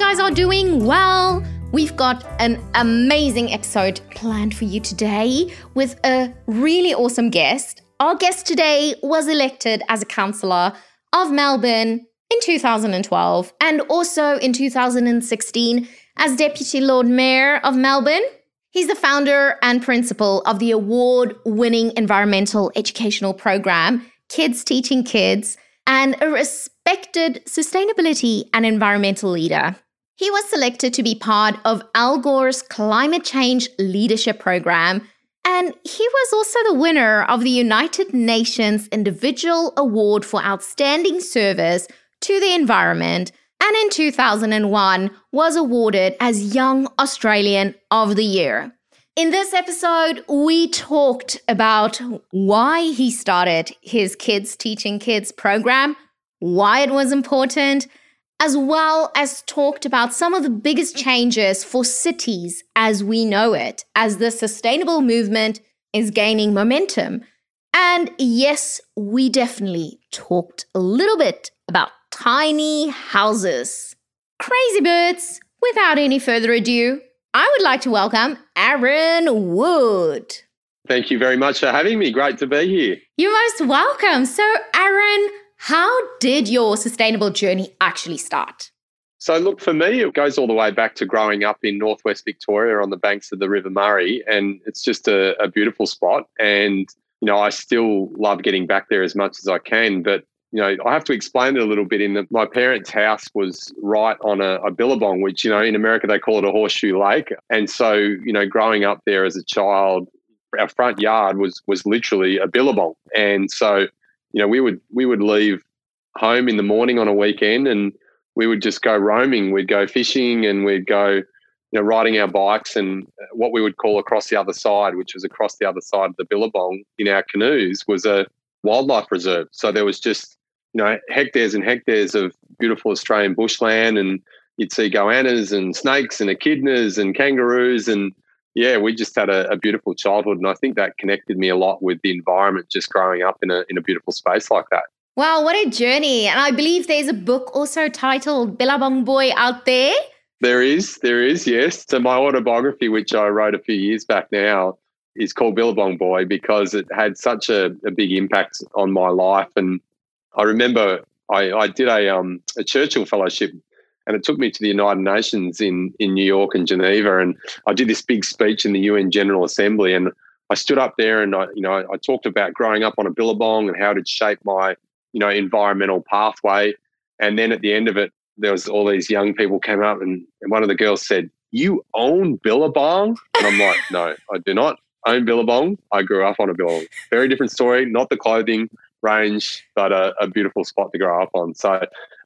Guys are doing well. We've got an amazing episode planned for you today with a really awesome guest. Our guest today was elected as a councillor of Melbourne in 2012 and also in 2016 as Deputy Lord Mayor of Melbourne. He's the founder and principal of the award winning environmental educational program, Kids Teaching Kids, and a respected sustainability and environmental leader. He was selected to be part of Al Gore's Climate Change Leadership Program, and he was also the winner of the United Nations Individual Award for Outstanding Service to the Environment and in 2001 was awarded as Young Australian of the Year. In this episode, we talked about why he started his Kids Teaching Kids program, why it was important, as well as talked about some of the biggest changes for cities as we know it, as the sustainable movement is gaining momentum. And yes, we definitely talked a little bit about tiny houses. Crazy birds! Without any further ado, I would like to welcome Arron Wood. Thank you very much for having me. Great to be here. You're most welcome. So, Arron, how did your sustainable journey actually start? So, look, for me, it goes all the way back to growing up in northwest Victoria on the banks of the River Murray. And it's just a, a beautiful spot. And, you know, I still love getting back there as much as I can. But you know, I have to explain it a little bit in that my parents' house was right on a, a, billabong, which, you know, in America they call it a horseshoe lake. And so, you know, growing up there as a child, our front yard was was literally a billabong. And so, you know, we would we would leave home in the morning on a weekend and we would just go roaming. We'd go fishing and we'd go, you know, riding our bikes and uh, what we would call across the other side, which was across the other side of the billabong in our canoes, was a wildlife reserve. So there was just you know, hectares and hectares of beautiful Australian bushland, and you'd see goannas and snakes and echidnas and kangaroos, and yeah, we just had a, a, beautiful childhood, and I think that connected me a lot with the environment, just growing up in a in a beautiful space like that. Wow, what a journey! And I believe there's a book also titled Billabong Boy out there. There is, there is, yes. So my autobiography, which I wrote a few years back now, is called Billabong Boy because it had such a, a big impact on my life and I remember I, I did a, um, a Churchill Fellowship and it took me to the United Nations in, in New York and Geneva. And I did this big speech in the UN General Assembly. And I stood up there and I, you know, I talked about growing up on a billabong and how it shaped my, you know, environmental pathway. And then at the end of it, there was all these young people came up and, and one of the girls said, you own Billabong? And I'm like, no, I do not own Billabong. I grew up on a billabong. Very different story, not the clothing, range, but a, a beautiful spot to grow up on. So,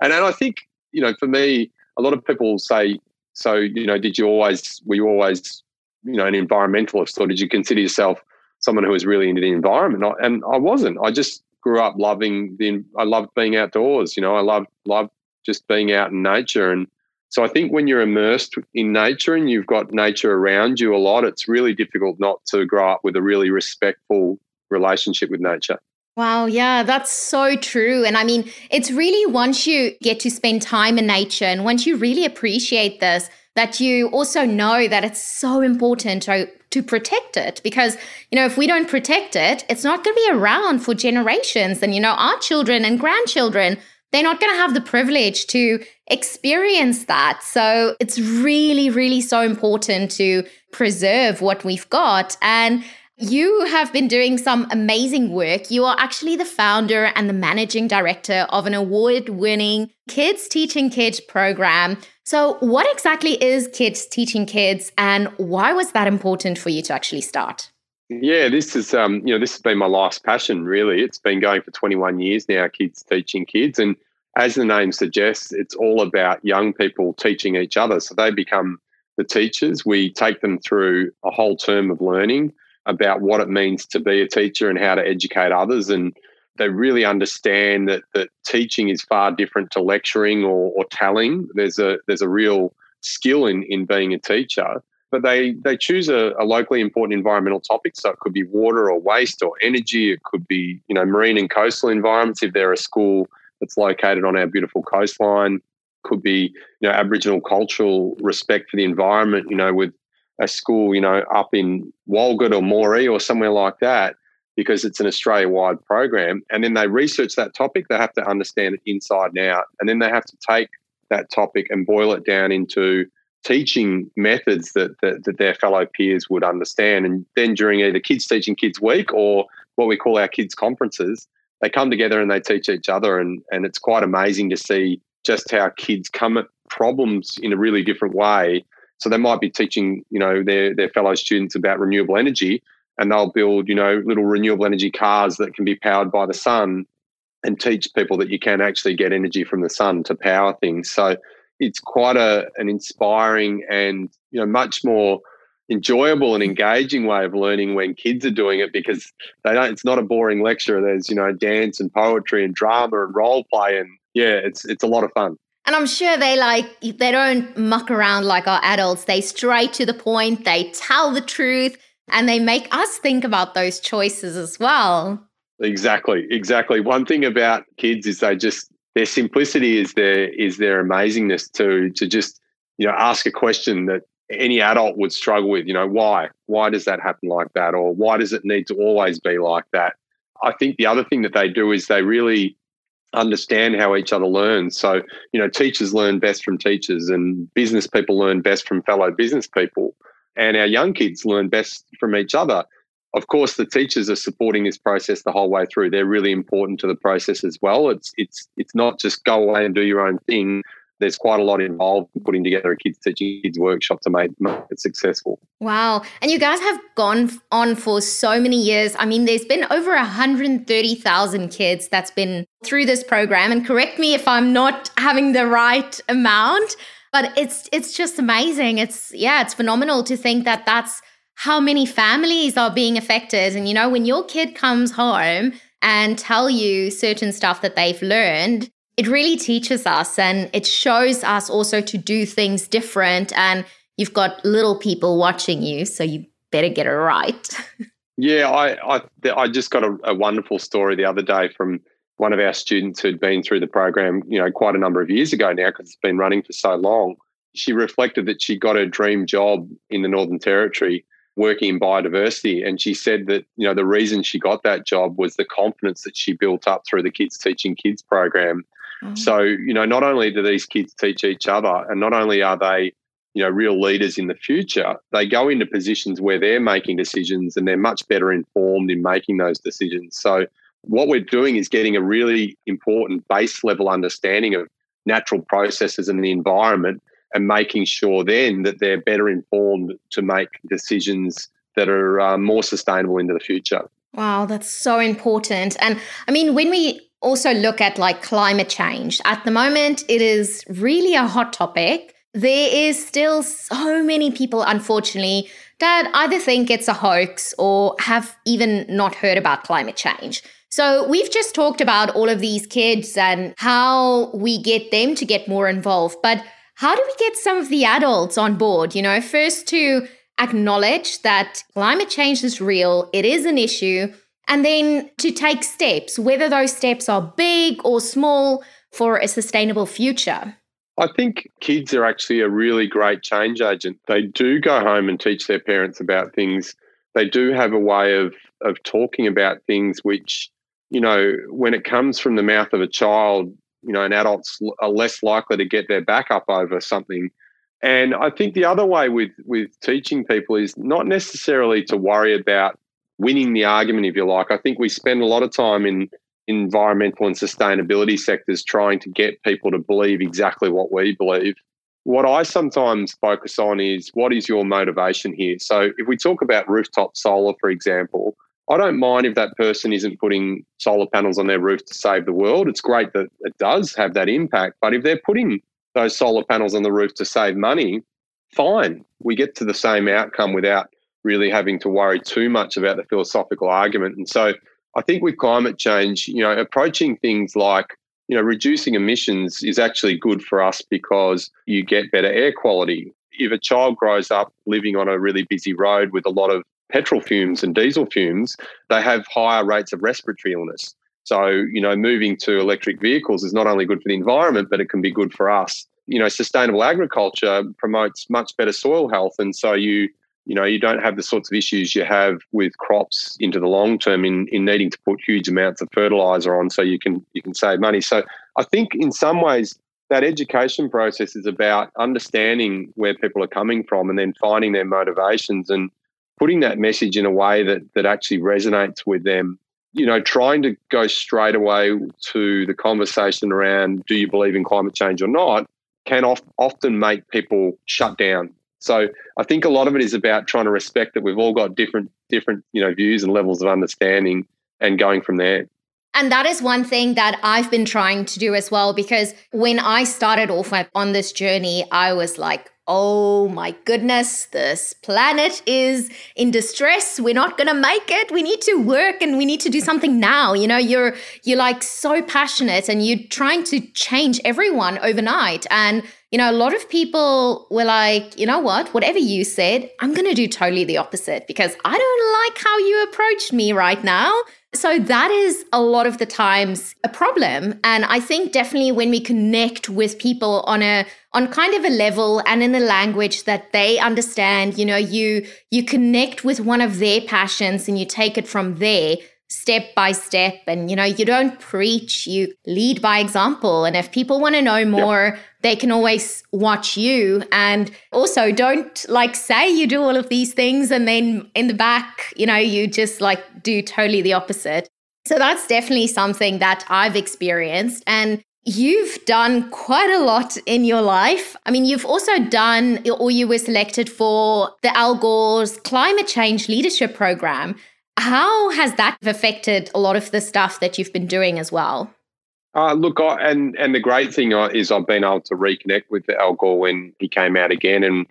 and, and I think, you know, for me, a lot of people say, so, you know, did you always, were you always, you know, an environmentalist or did you consider yourself someone who was really into the environment? And I wasn't. I just grew up loving the, I loved being outdoors, you know, I love, love just being out in nature. And so I think when you're immersed in nature and you've got nature around you a lot, it's really difficult not to grow up with a really respectful relationship with nature. Wow, yeah, that's so true. And I mean, it's really once you get to spend time in nature and once you really appreciate this, that you also know that it's so important to, to protect it because, you know, if we don't protect it, it's not going to be around for generations. And, you know, our children and grandchildren, they're not going to have the privilege to experience that. So it's really, really so important to preserve what we've got. And you have been doing some amazing work. You are actually the founder and the managing director of an award winning Kids Teaching Kids program. So, what exactly is Kids Teaching Kids and why was that important for you to actually start? Yeah, this is um, you know, this has been my life's passion really. It's been going for 21 years now, kids teaching kids. And as the name suggests, it's all about young people teaching each other. So they become the teachers. We take them through a whole term of learning about what it means to be a teacher and how to educate others. And they really understand that that teaching is far different to lecturing or, or telling. There's a there's a real skill in in being a teacher but they they choose a, a, locally important environmental topic. So it could be water or waste or energy. It could be you know marine and coastal environments if they're a school that's located on our beautiful coastline. Could be you know Aboriginal cultural respect for the environment. You know with a school you know up in Walgett or Moree or somewhere like that because it's an Australia wide program. And then they research that topic. They have to understand it inside and out, and then they have to take that topic and boil it down into teaching methods that, that, that their fellow peers would understand. And then during either Kids Teaching Kids Week or what we call our kids conferences, they come together and they teach each other. And, and it's quite amazing to see just how kids come at problems in a really different way. So they might be teaching, you know, their, their fellow students about renewable energy and they'll build, you know, little renewable energy cars that can be powered by the sun and teach people that you can actually get energy from the sun to power things. So it's quite a an inspiring and you know much more enjoyable and engaging way of learning when kids are doing it because they don't it's not a boring lecture there's you know dance and poetry and drama and role play and yeah it's it's a lot of fun and i'm sure they like they don't muck around like our adults. They straight to the point they tell the truth and they make us think about those choices as well. Exactly exactly. One thing about kids is they just their simplicity is their is their amazingness to to just you know ask a question that any adult would struggle with you know why? Why does that happen like that? Or why does it need to always be like that? I think the other thing that they do is they really understand how each other learns so you know teachers learn best from teachers and business people learn best from fellow business people and our young kids learn best from each other of course, the teachers are supporting this process the whole way through. They're really important to the process as well. It's it's it's not just go away and do your own thing. There's quite a lot involved in putting together a kids teaching kids workshop to make, make it successful. Wow. And you guys have gone on for so many years. I mean, there's been over 130,000 kids that's been through this program. And correct me if I'm not having the right amount, but it's it's just amazing. It's yeah, it's phenomenal to think that that's how many families are being affected. And, you know, when your kid comes home and tell you certain stuff that they've learned, it really teaches us and it shows us also to do things different. And you've got little people watching you, so you better get it right. yeah, I, I, I just got a, a wonderful story the other day from one of our students who'd been through the program, you know, quite a number of years ago now because it's been running for so long. She reflected that she got her dream job in the Northern Territory working in biodiversity. And she said that, you know, the reason she got that job was the confidence that she built up through the Kids Teaching Kids program. Mm. So, you know, not only do these kids teach each other, and not only are they, you know, real leaders in the future, they go into positions where they're making decisions and they're much better informed in making those decisions. So, what we're doing is getting a really important base level understanding of natural processes and the environment and making sure then that they're better informed to make decisions that are uh, more sustainable into the future. Wow, that's so important. And I mean, when we also look at like climate change, at the moment, it is really a hot topic. There is still so many people, unfortunately, that either think it's a hoax or have even not heard about climate change. So, we've just talked about all of these kids and how we get them to get more involved. But how do we get some of the adults on board? You know, first to acknowledge that climate change is real, it is an issue, and then to take steps, whether those steps are big or small, for a sustainable future. I think kids are actually a really great change agent. They do go home and teach their parents about things. They do have a way of of talking about things which, you know, when it comes from the mouth of a child, you know, an adults are less likely to get their back up over something. And I think the other way with with teaching people is not necessarily to worry about winning the argument, if you like. I think we spend a lot of time in environmental and sustainability sectors trying to get people to believe exactly what we believe. what I sometimes focus on is what is your motivation here? So if we talk about rooftop solar, for example, I don't mind if that person isn't putting solar panels on their roof to save the world. It's great that it does have that impact. But if they're putting those solar panels on the roof to save money, fine. We get to the same outcome without really having to worry too much about the philosophical argument. And so I think with climate change, you know, approaching things like, you know, reducing emissions is actually good for us because you get better air quality. If a child grows up living on a really busy road with a lot of petrol fumes and diesel fumes, they have higher rates of respiratory illness. So, you know, moving to electric vehicles is not only good for the environment, but it can be good for us. You know, sustainable agriculture promotes much better soil health. And so you you know, you don't have the sorts of issues you have with crops into the long term in, in needing to put huge amounts of fertilizer on so you can you can save money. So I think in some ways that education process is about understanding where people are coming from and then finding their motivations and putting that message in a way that that actually resonates with them. You know, trying to go straight away to the conversation around do you believe in climate change or not can often make people shut down so I think a lot of it is about trying to respect that we've all got different different you know views and levels of understanding and going from there. And that is one thing that I've been trying to do as well because when I started off on this journey, I was like, oh my goodness, this planet is in distress. We're not going to make it. We need to work and we need to do something now. You know, you're you're like so passionate and you're trying to change everyone overnight and you know, a lot of people were like, you know what, whatever you said, I'm going to do totally the opposite because I don't like how you approached me right now. So that is a lot of the times a problem. And I think definitely when we connect with people on a on kind of a level and in a language that they understand, you know, you you connect with one of their passions and you take it from there step by step. And you know you don't preach you lead by example. And if people want to know more yep. they can always watch you. And also don't like say you do all of these things and then in the back you know you just like do totally the opposite. So that's definitely something that i've experienced. And You've done quite a lot in your life. I mean, you've also done, or you were selected for the Al Gore's Climate Change Leadership Program. How has that affected a lot of the stuff that you've been doing as well? Uh, look, I, and and the great thing is I've been able to reconnect with Al Gore when he came out again, and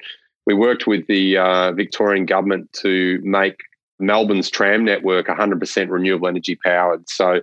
we worked with the uh, Victorian government to make Melbourne's tram network 100% renewable energy powered. So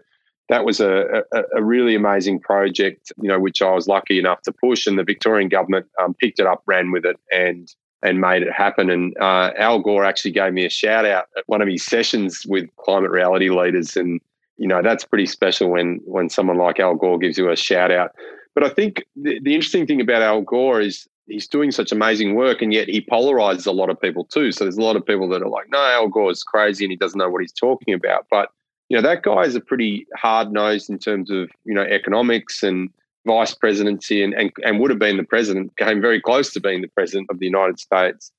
that was a, a, a, really amazing project, you know, which I was lucky enough to push, and the Victorian government um, picked it up, ran with it, and and made it happen. And uh, Al Gore actually gave me a shout out at one of his sessions with climate reality leaders, and you know that's pretty special when when someone like Al Gore gives you a shout out. But I think the, the interesting thing about Al Gore is he's doing such amazing work, and yet he polarizes a lot of people too. So there's a lot of people that are like, "No, Al Gore is crazy, and he doesn't know what he's talking about." But you know that guy is a pretty hard nosed in terms of you know economics and vice presidency and, and, and would have been the president, came very close to being the president of the United States.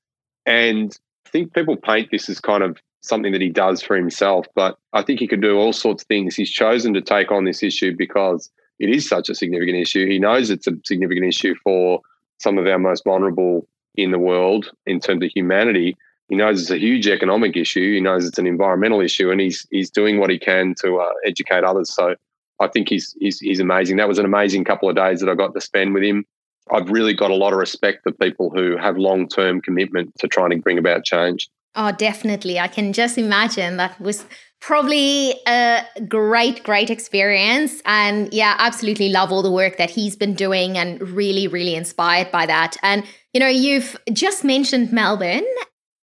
And I think people paint this as kind of something that he does for himself, but I think he could do all sorts of things. He's chosen to take on this issue because it is such a significant issue. He knows it's a significant issue for some of our most vulnerable in the world in terms of humanity. He knows it's a huge economic issue. He knows it's an environmental issue, and he's he's doing what he can to uh, educate others. So I think he's, he's he's amazing. That was an amazing couple of days that I got to spend with him. I've really got a lot of respect for people who have long term commitment to trying to bring about change. Oh, definitely. I can just imagine that was probably a great, great experience. And yeah, absolutely love all the work that he's been doing and really, really inspired by that. And, you know, you've just mentioned Melbourne.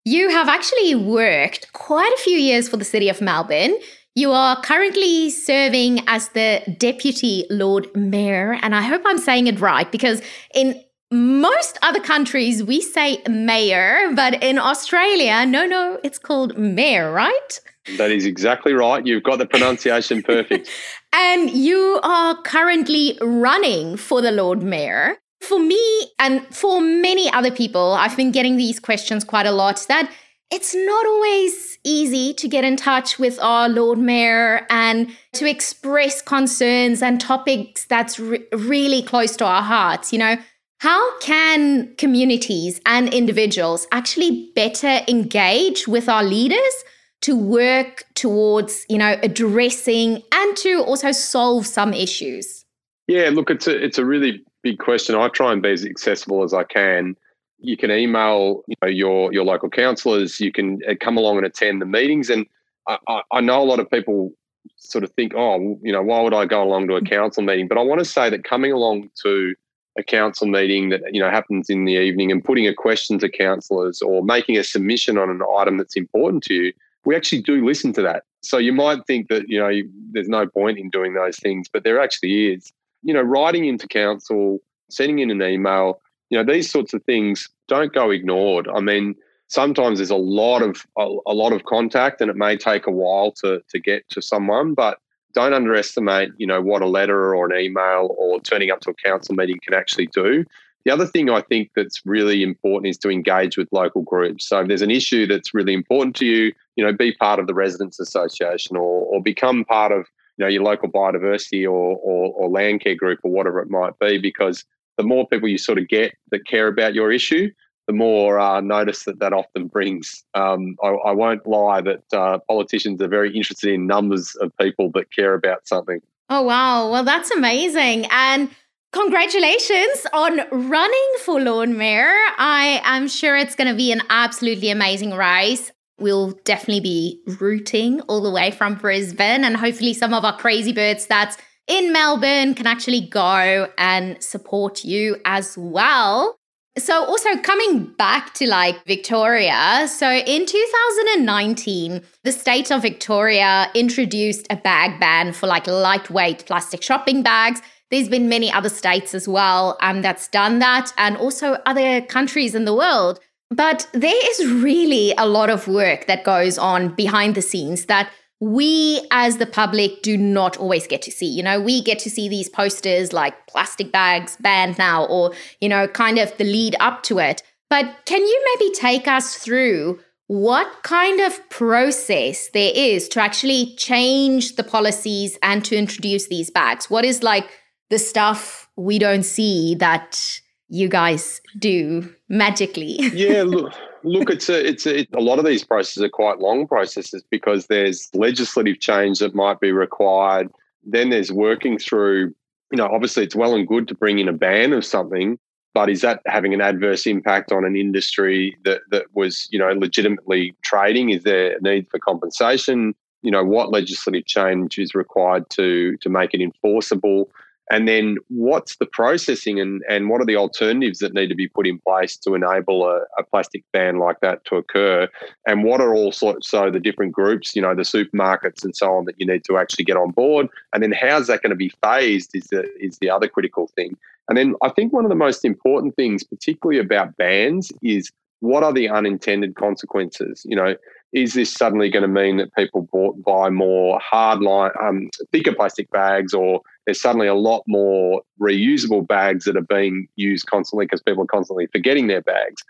You have actually worked quite a few years for the city of Melbourne. You are currently serving as the Deputy Lord Mayor, and I hope I'm saying it right because in most other countries we say mayor, but in Australia, no, no, it's called mayor, right? That is exactly right. You've got the pronunciation perfect. and you are currently running for the Lord Mayor. For me and for many other people, I've been getting these questions quite a lot that it's not always easy to get in touch with our Lord Mayor and to express concerns and topics that's re- really close to our hearts. You know, How can communities and individuals actually better engage with our leaders to work towards, you know, addressing and to also solve some issues? Yeah, look, it's a it's a really big question. I try and be as accessible as I can. You can email you know, your your local councillors. You can uh, come along and attend the meetings. And I, I know a lot of people sort of think, oh, you know, why would I go along to a council meeting? But I want to say that coming along to a council meeting that you know happens in the evening and putting a question to councillors or making a submission on an item that's important to you, we actually do listen to that. So you might think that you know there's no point in doing those things, but there actually is. You know, writing into council, sending in an email, you know, these sorts of things don't go ignored. I mean, sometimes there's a lot of a, a lot of contact, and it may take a while to to get to someone, but don't underestimate, you know, what a letter or an email or turning up to a council meeting can actually do. The other thing I think that's really important is to engage with local groups. So if there's an issue that's really important to you, you know, be part of the residents association or, or become part of, you know, your local biodiversity or, or, or land care group or whatever it might be, because the more people you sort of get that care about your issue, the more uh, notice that that often brings. Um, I, I, won't lie that uh, politicians are very interested in numbers of people that care about something. Oh, wow. Well, that's amazing. And congratulations on running for Lord Mayor. I am sure it's going to be an absolutely amazing race. We'll definitely be rooting all the way from Brisbane, and hopefully, some of our crazy birds that's in Melbourne can actually go and support you as well. So, also coming back to like Victoria. So, in 2019, the state of Victoria introduced a bag ban for like lightweight plastic shopping bags. There's been many other states as well um, that's done that, and also other countries in the world. But there is really a lot of work that goes on behind the scenes that we as the public do not always get to see. You know, we get to see these posters like plastic bags banned now, or, you know, kind of the lead up to it. But can you maybe take us through what kind of process there is to actually change the policies and to introduce these bags? What is like the stuff we don't see that you guys do magically? yeah, look, look, it's a it's a, a lot of these processes are quite long processes because there's legislative change that might be required. Then there's working through. You know, obviously, it's well and good to bring in a ban of something, but is that having an adverse impact on an industry that that was you know legitimately trading? Is there a need for compensation? You know, what legislative change is required to to make it enforceable? And then what's the processing and, and what are the alternatives that need to be put in place to enable a, a plastic ban like that to occur? And what are all so the different groups, you know, the supermarkets and so on that you need to actually get on board? And then how's that going to be phased is the is the other critical thing. And then I think one of the most important things, particularly about bans, is what are the unintended consequences? You know, is this suddenly going to mean that people bought, buy more hard line, um, thicker plastic bags, or there's suddenly a lot more reusable bags that are being used constantly because people are constantly forgetting their bags?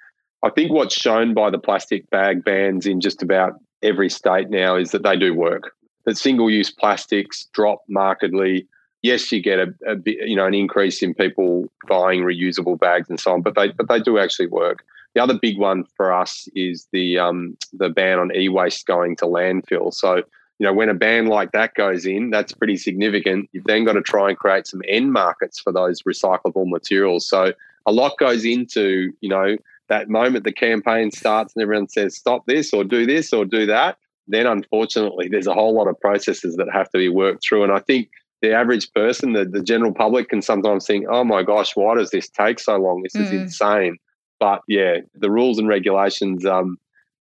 I think what's shown by the plastic bag bans in just about every state now is that they do work. That single-use plastics drop markedly. Yes, you get a, a you know an increase in people buying reusable bags and so on, but they but they do actually work. The other big one for us is the um, the ban on e-waste going to landfill. So, you know, when a ban like that goes in, that's pretty significant. You've then got to try and create some end markets for those recyclable materials. So, a lot goes into, you know, that moment the campaign starts and everyone says, stop this or do this or do that. Then, unfortunately, there's a whole lot of processes that have to be worked through. And I think the average person, the, the general public, can sometimes think, oh my gosh, why does this take so long? This is mm. insane. But yeah, the rules and regulations, um,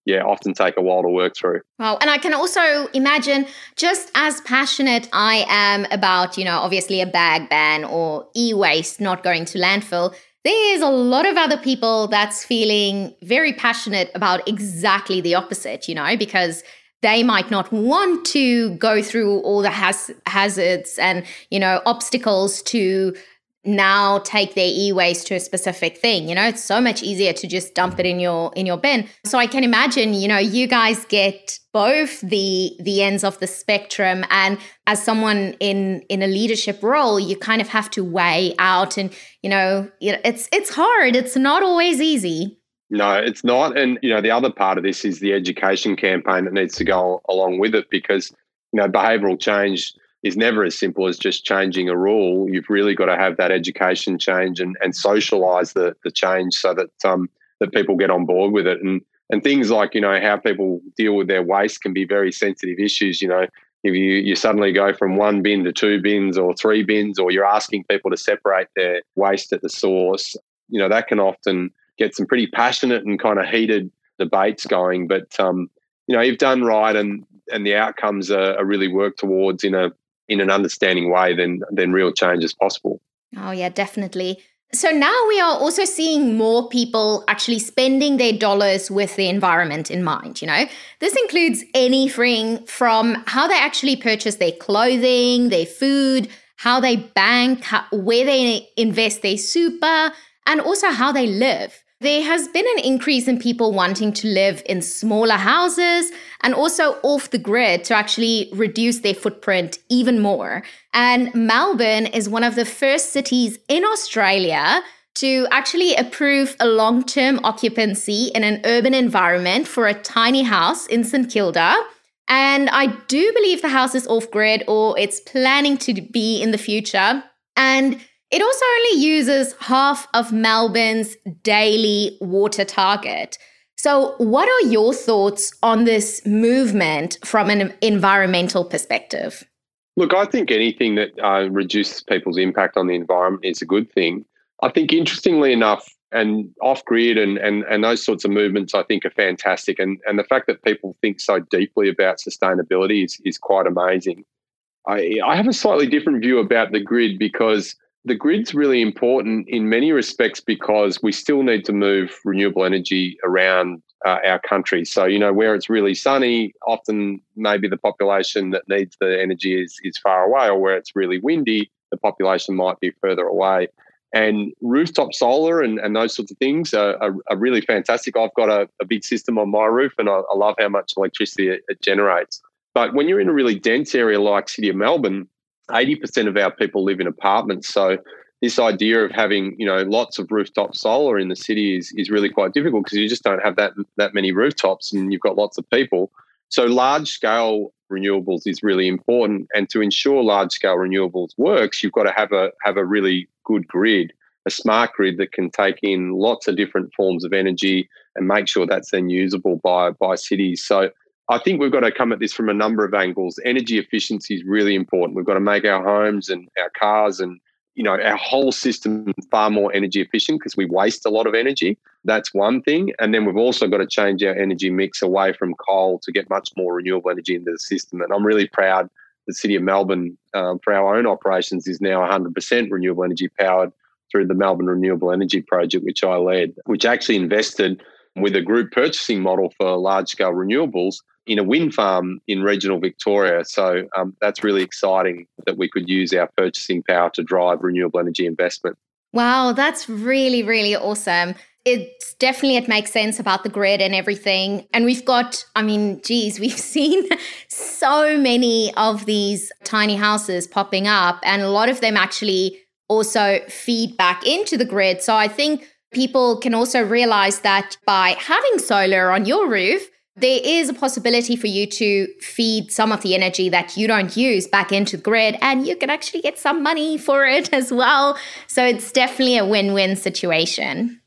yeah, often take a while to work through. Wow. And I can also imagine just as passionate I am about, you know, obviously a bag ban or e waste not going to landfill. There's a lot of other people that's feeling very passionate about exactly the opposite, you know, because they might not want to go through all the hazards and, you know, obstacles to now take their e-waste to a specific thing. You know, it's so much easier to just dump it in your in your bin. So I can imagine, you know, you guys get both the the ends of the spectrum and as someone in in a leadership role, you kind of have to weigh out and, you know, it's it's hard. It's not always easy. No, it's not. And, you know, the other part of this is the education campaign that needs to go along with it because, you know, behavioral change is never as simple as just changing a rule. You've really got to have that education change and, and socialize the, the change so that um, that people get on board with it. And and things like, you know, how people deal with their waste can be very sensitive issues. You know, if you, you suddenly go from one bin to two bins or three bins, or you're asking people to separate their waste at the source, you know, that can often get some pretty passionate and kind of heated debates going. But um, you know, you've done right, and and the outcomes are, are really worked towards in a in an understanding way, then then real change is possible. Oh yeah, definitely. So now we are also seeing more people actually spending their dollars with the environment in mind, you know. This includes anything from how they actually purchase their clothing, their food, how they bank, how, where they invest their super, and also how they live. There has been an increase in people wanting to live in smaller houses and also off the grid to actually reduce their footprint even more. And Melbourne is one of the first cities in Australia to actually approve a long term occupancy in an urban environment for a tiny house in St Kilda. And I do believe the house is off grid or it's planning to be in the future. And it also only uses half of Melbourne's daily water target. So, what are your thoughts on this movement from an environmental perspective? Look, I think anything that uh, reduces people's impact on the environment is a good thing. I think, interestingly enough, and off grid and, and, and those sorts of movements, I think, are fantastic. And, and the fact that people think so deeply about sustainability is, is quite amazing. I, I have a slightly different view about the grid because the grid's really important in many respects because we still need to move renewable energy around uh, our country. So, you know, where it's really sunny, often maybe the population that needs the energy is, is far away, or where it's really windy, the population might be further away. And rooftop solar and, and those sorts of things are, are, are really fantastic. I've got a, a, big system on my roof and I, I love how much electricity it, it generates. But when you're in a really dense area like City of Melbourne, 80% of our people live in apartments. So this idea of having, you know, lots of rooftop solar in the city is, is really quite difficult because you just don't have that that many rooftops and you've got lots of people. So large scale renewables is really important. And to ensure large scale renewables works, you've got to have a have a really good grid, a smart grid that can take in lots of different forms of energy and make sure that's then usable by by cities. So I think we've got to come at this from a number of angles. Energy efficiency is really important. We've got to make our homes and our cars and you know our whole system far more energy efficient because we waste a lot of energy. That's one thing, and then we've also got to change our energy mix away from coal to get much more renewable energy into the system. And I'm really proud the city of Melbourne um, for our own operations is now 100% renewable energy powered through the Melbourne Renewable Energy Project, which I led, which actually invested with a group purchasing model for large scale renewables in a wind farm in regional Victoria. So um, that's really exciting that we could use our purchasing power to drive renewable energy investment. Wow, that's really, really awesome. It's definitely, it makes sense about the grid and everything. And we've got, I mean, geez, we've seen so many of these tiny houses popping up, and a lot of them actually also feed back into the grid. So I think people can also realize that by having solar on your roof, there is a possibility for you to feed some of the energy that you don't use back into the grid and you can actually get some money for it as well. So it's definitely a win-win situation.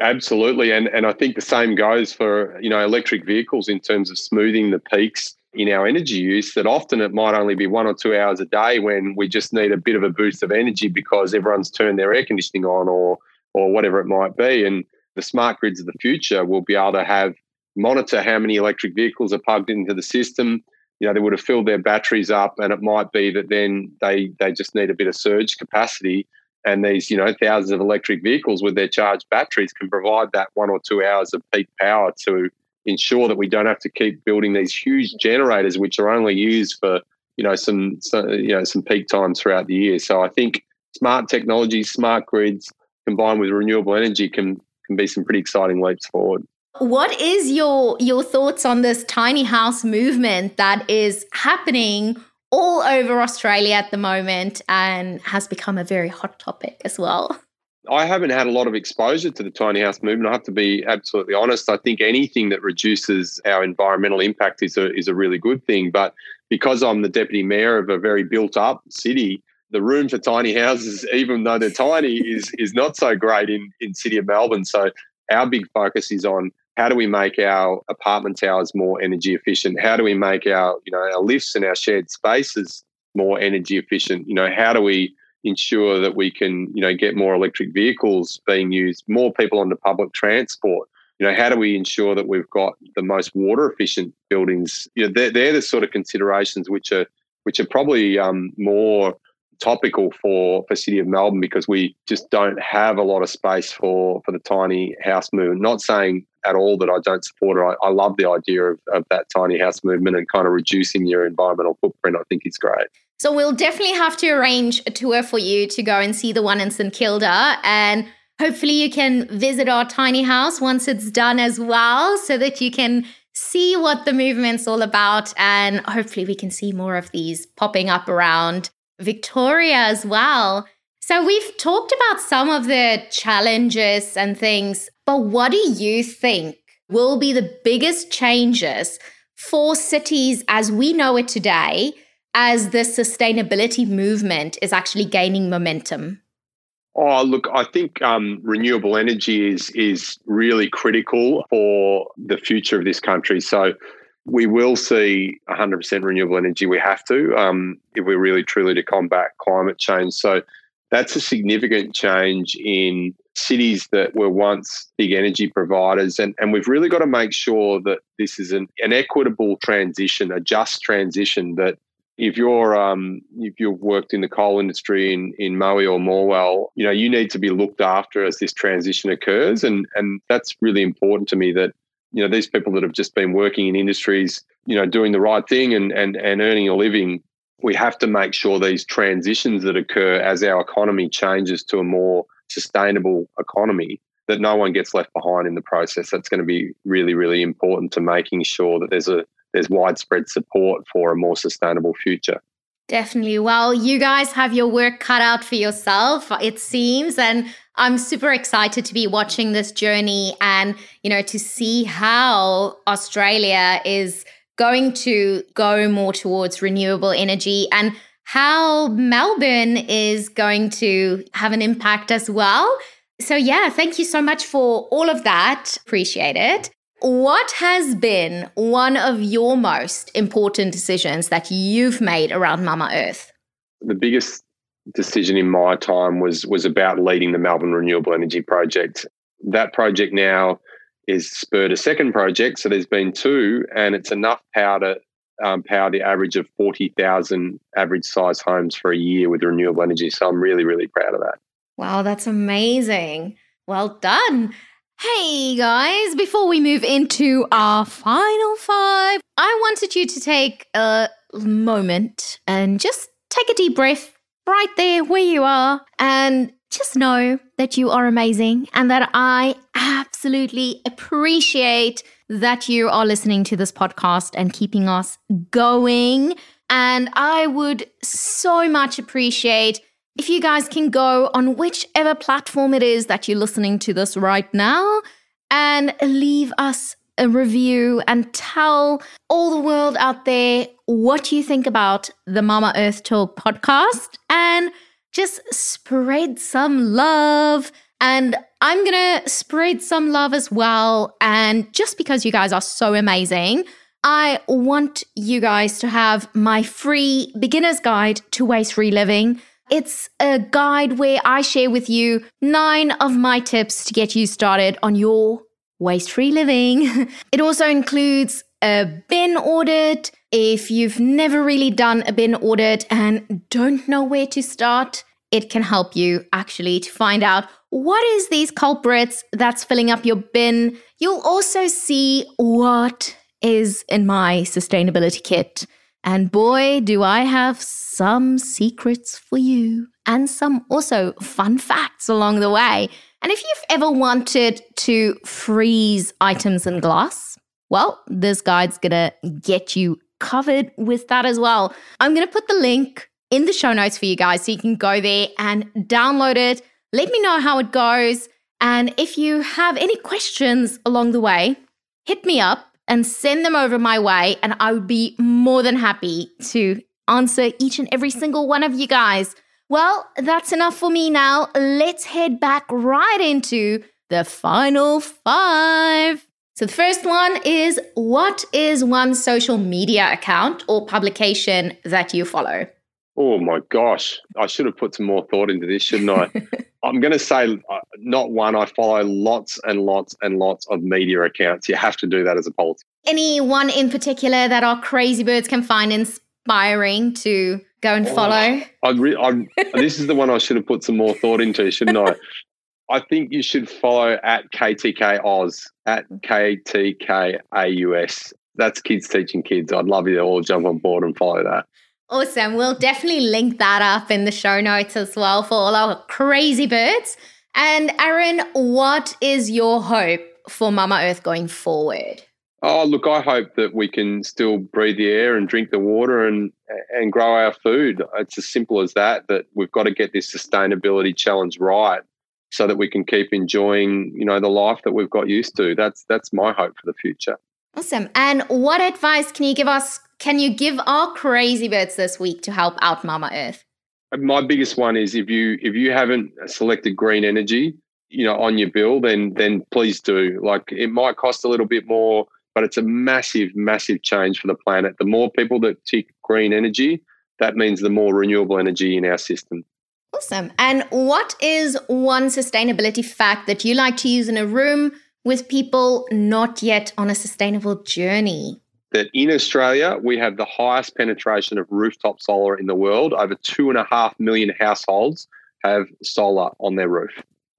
absolutely. And and I think the same goes for, you know, electric vehicles in terms of smoothing the peaks in our energy use that often it might only be one or two hours a day when we just need a bit of a boost of energy because everyone's turned their air conditioning on or or whatever it might be. And the smart grids of the future will be able to have monitor how many electric vehicles are plugged into the system. You know, they would have filled their batteries up, and it might be that then they they just need a bit of surge capacity. And these, you know, thousands of electric vehicles with their charged batteries can provide that one or two hours of peak power to ensure that we don't have to keep building these huge generators, which are only used for you know some, some you know some peak times throughout the year. So I think smart technology, smart grids combined with renewable energy can can be some pretty exciting leaps forward. What is your your thoughts on this tiny house movement that is happening all over Australia at the moment and has become a very hot topic as well? I haven't had a lot of exposure to the tiny house movement. I have to be absolutely honest. I think anything that reduces our environmental impact is a is a really good thing. But because I'm the deputy mayor of a very built up city, the room for tiny houses, even though they're tiny, is is not so great in in city of Melbourne. So our big focus is on how do we make our apartment towers more energy efficient? How do we make our you know our lifts and our shared spaces more energy efficient? You know how do we ensure that we can, you know, get more electric vehicles being used, more people onto public transport. You know, how do we ensure that we've got the most water efficient buildings? You know, they're, they're the sort of considerations which are which are probably um, more topical for for City of Melbourne because we just don't have a lot of space for for the tiny house movement. Not saying at all that I don't support it. I, I love the idea of, of that tiny house movement and kind of reducing your environmental footprint. I think it's great. So we'll definitely have to arrange a tour for you to go and see the one in St Kilda and hopefully you can visit our tiny house once it's done as well so that you can see what the movement's all about and hopefully we can see more of these popping up around Victoria as well. So we've talked about some of the challenges and things, but what do you think will be the biggest changes for cities as we know it today? as the sustainability movement is actually gaining momentum? Oh, look, I think um, renewable energy is is really critical for the future of this country. So we will see 100% renewable energy. We have to um, if we're really truly to combat climate change. So that's a significant change in cities that were once big energy providers. And, and we've really got to make sure that this is an, an equitable transition, a just transition that if you're um, if you've worked in the coal industry in in Moe or Morwell, you know you need to be looked after as this transition occurs, and and that's really important to me. That you know these people that have just been working in industries, you know, doing the right thing and and and earning a living, we have to make sure these transitions that occur as our economy changes to a more sustainable economy that no one gets left behind in the process. That's going to be really really important to making sure that there's a there's widespread support for a more sustainable future. Definitely. Well, you guys have your work cut out for yourself, it seems. And I'm super excited to be watching this journey and, you know, to see how Australia is going to go more towards renewable energy and how Melbourne is going to have an impact as well. So, yeah, thank you so much for all of that. Appreciate it. What has been one of your most important decisions that you've made around Mama Earth? The biggest decision in my time was was about leading the Melbourne Renewable Energy Project. That project now is spurred a second project, so there's been two, and it's enough power to um, power the average of forty thousand average size homes for a year with renewable energy. So I'm really really proud of that. Wow, that's amazing. Well done. Hey guys, before we move into our final five, I wanted you to take a moment and just take a deep breath right there where you are and just know that you are amazing and that I absolutely appreciate that you are listening to this podcast and keeping us going. And I would so much appreciate if you guys can go on whichever platform it is that you're listening to this right now and leave us a review and tell all the world out there what you think about the Mama Earth Talk podcast and just spread some love. And I'm going to spread some love as well. And just because you guys are so amazing, I want you guys to have my free beginner's guide to waste free living. It's a guide where I share with you nine of my tips to get you started on your waste free living. it also includes a bin audit. If you've never really done a bin audit and don't know where to start, it can help you actually to find out what is these culprits that's filling up your bin. You'll also see what is in my sustainability kit And boy, do I have some secrets for you and some also fun facts along the way. And if you've ever wanted to freeze items in glass, well, this guide's gonna get you covered with that as well. I'm gonna put the link in the show notes for you guys so you can go there and download it. Let me know how it goes. And if you have any questions along the way, hit me up and send them over my way. And I would be more than happy to answer each and every single one of you guys. Well, that's enough for me now. Let's head back right into the final five. So, the first one is what is one social media account or publication that you follow? Oh my gosh, I should have put some more thought into this, shouldn't I? I'm going to say uh, not one. I follow lots and lots and lots of media accounts. You have to do that as a politician. Any one in particular that our crazy birds can find inspiring to go and follow? Oh, I re- I, this is the one I should have put some more thought into, shouldn't I? I think you should follow at KTK Oz, at KTK AUS. That's kids teaching kids. I'd love you to all jump on board and follow that. Awesome. We'll definitely link that up in the show notes as well for all our crazy birds. And Arron, what is your hope for Mama Earth going forward? Oh, look, I hope that we can still breathe the air and drink the water and and grow our food. It's as simple as that. That we've got to get this sustainability challenge right so that we can keep enjoying, you know, the life that we've got used to. That's that's my hope for the future. Awesome. And what advice can you give us? Can you give our crazy birds this week to help out Mama Earth? Uh, my biggest one is if you if you haven't selected green energy, you know, on your bill, then then please do. Like it might cost a little bit more, but it's a massive, massive change for the planet. The more people that tick green energy, that means the more renewable energy in our system. Awesome. And what is one sustainability fact that you like to use in a room with people not yet on a sustainable journey? That in Australia, we have the highest penetration of rooftop solar in the world. Over two and a half million households have solar on their roof.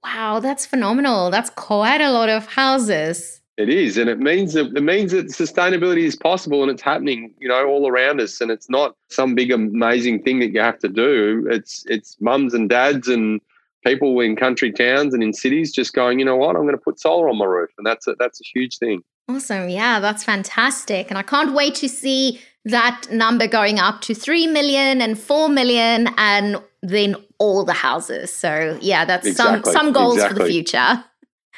Wow, that's phenomenal. That's quite a lot of houses. It is, and it means that it means that sustainability is possible and it's happening, you know, all around us. And it's not some big amazing thing that you have to do. It's it's mums and dads and people in country towns and in cities just going, you know what, I'm going to put solar on my roof, and that's a, that's a huge thing. Awesome, yeah, that's fantastic, and I can't wait to see that number going up to three million and four million, and then all the houses. So yeah, that's exactly. some some goals exactly. for the future.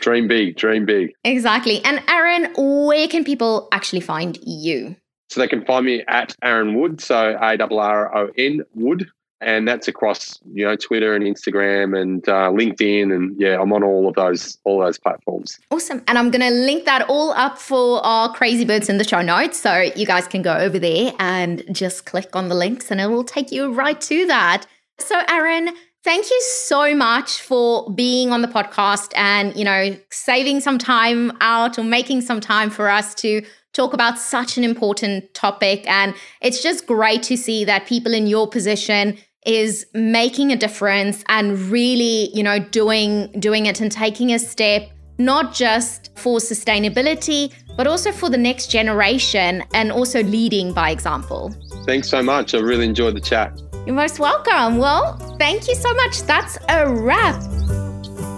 Dream big, dream big. Exactly. And Arron, where can people actually find you? So they can find me at Arron Wood, so A R R O N Wood, and that's across you know Twitter and Instagram and uh, LinkedIn, and yeah, I'm on all of those all those platforms. Awesome, and I'm going to link that all up for our crazy birds in the show notes, so you guys can go over there and just click on the links, and it will take you right to that. So, Arron, Thank you so much for being on the podcast and, you know, saving some time out or making some time for us to talk about such an important topic. And it's just great to see that people in your position is making a difference and really, you know, doing doing it and taking a step not just for sustainability, but also for the next generation and also leading by example. Thanks so much. I really enjoyed the chat. You're most welcome. Well, thank you so much. That's a wrap.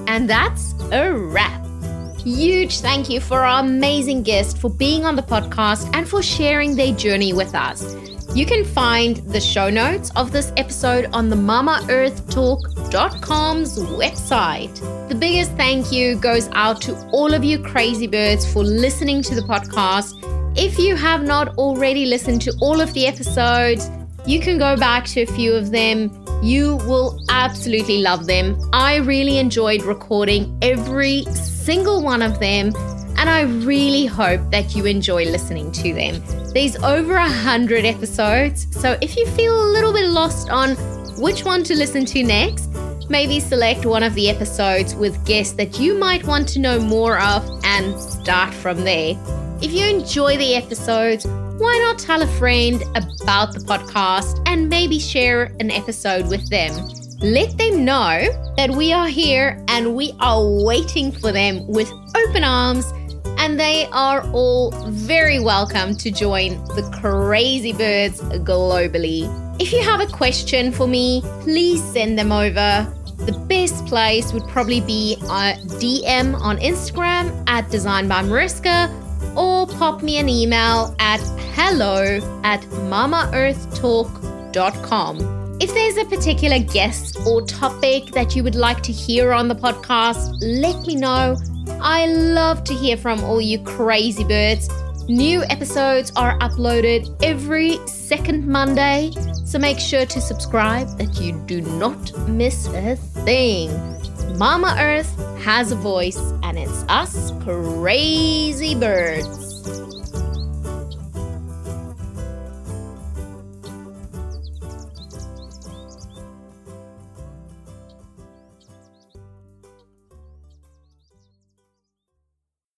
And that's a wrap. Huge thank you for our amazing guest for being on the podcast and for sharing their journey with us. You can find the show notes of this episode on the mamaearthtalk.com's website. The biggest thank you goes out to all of you crazy birds for listening to the podcast. If you have not already listened to all of the episodes, you can go back to a few of them. You will absolutely love them. I really enjoyed recording every single one of them, and I really hope that you enjoy listening to them. There's over a hundred episodes, so if you feel a little bit lost on which one to listen to next, maybe select one of the episodes with guests that you might want to know more of and start from there. If you enjoy the episodes, why not tell a friend about the podcast and maybe share an episode with them? Let them know that we are here and we are waiting for them with open arms. And they are all very welcome to join the crazy birds globally. If you have a question for me, please send them over. The best place would probably be uh, a DM on Instagram at Design by Mariska or pop me an email at hello at mamaearthtalk.com. If there's a particular guest or topic that you would like to hear on the podcast, let me know. I love to hear from all you crazy birds. New episodes are uploaded every second Monday, so make sure to subscribe that you do not miss a thing. Mama Earth has a voice, and it's us crazy birds.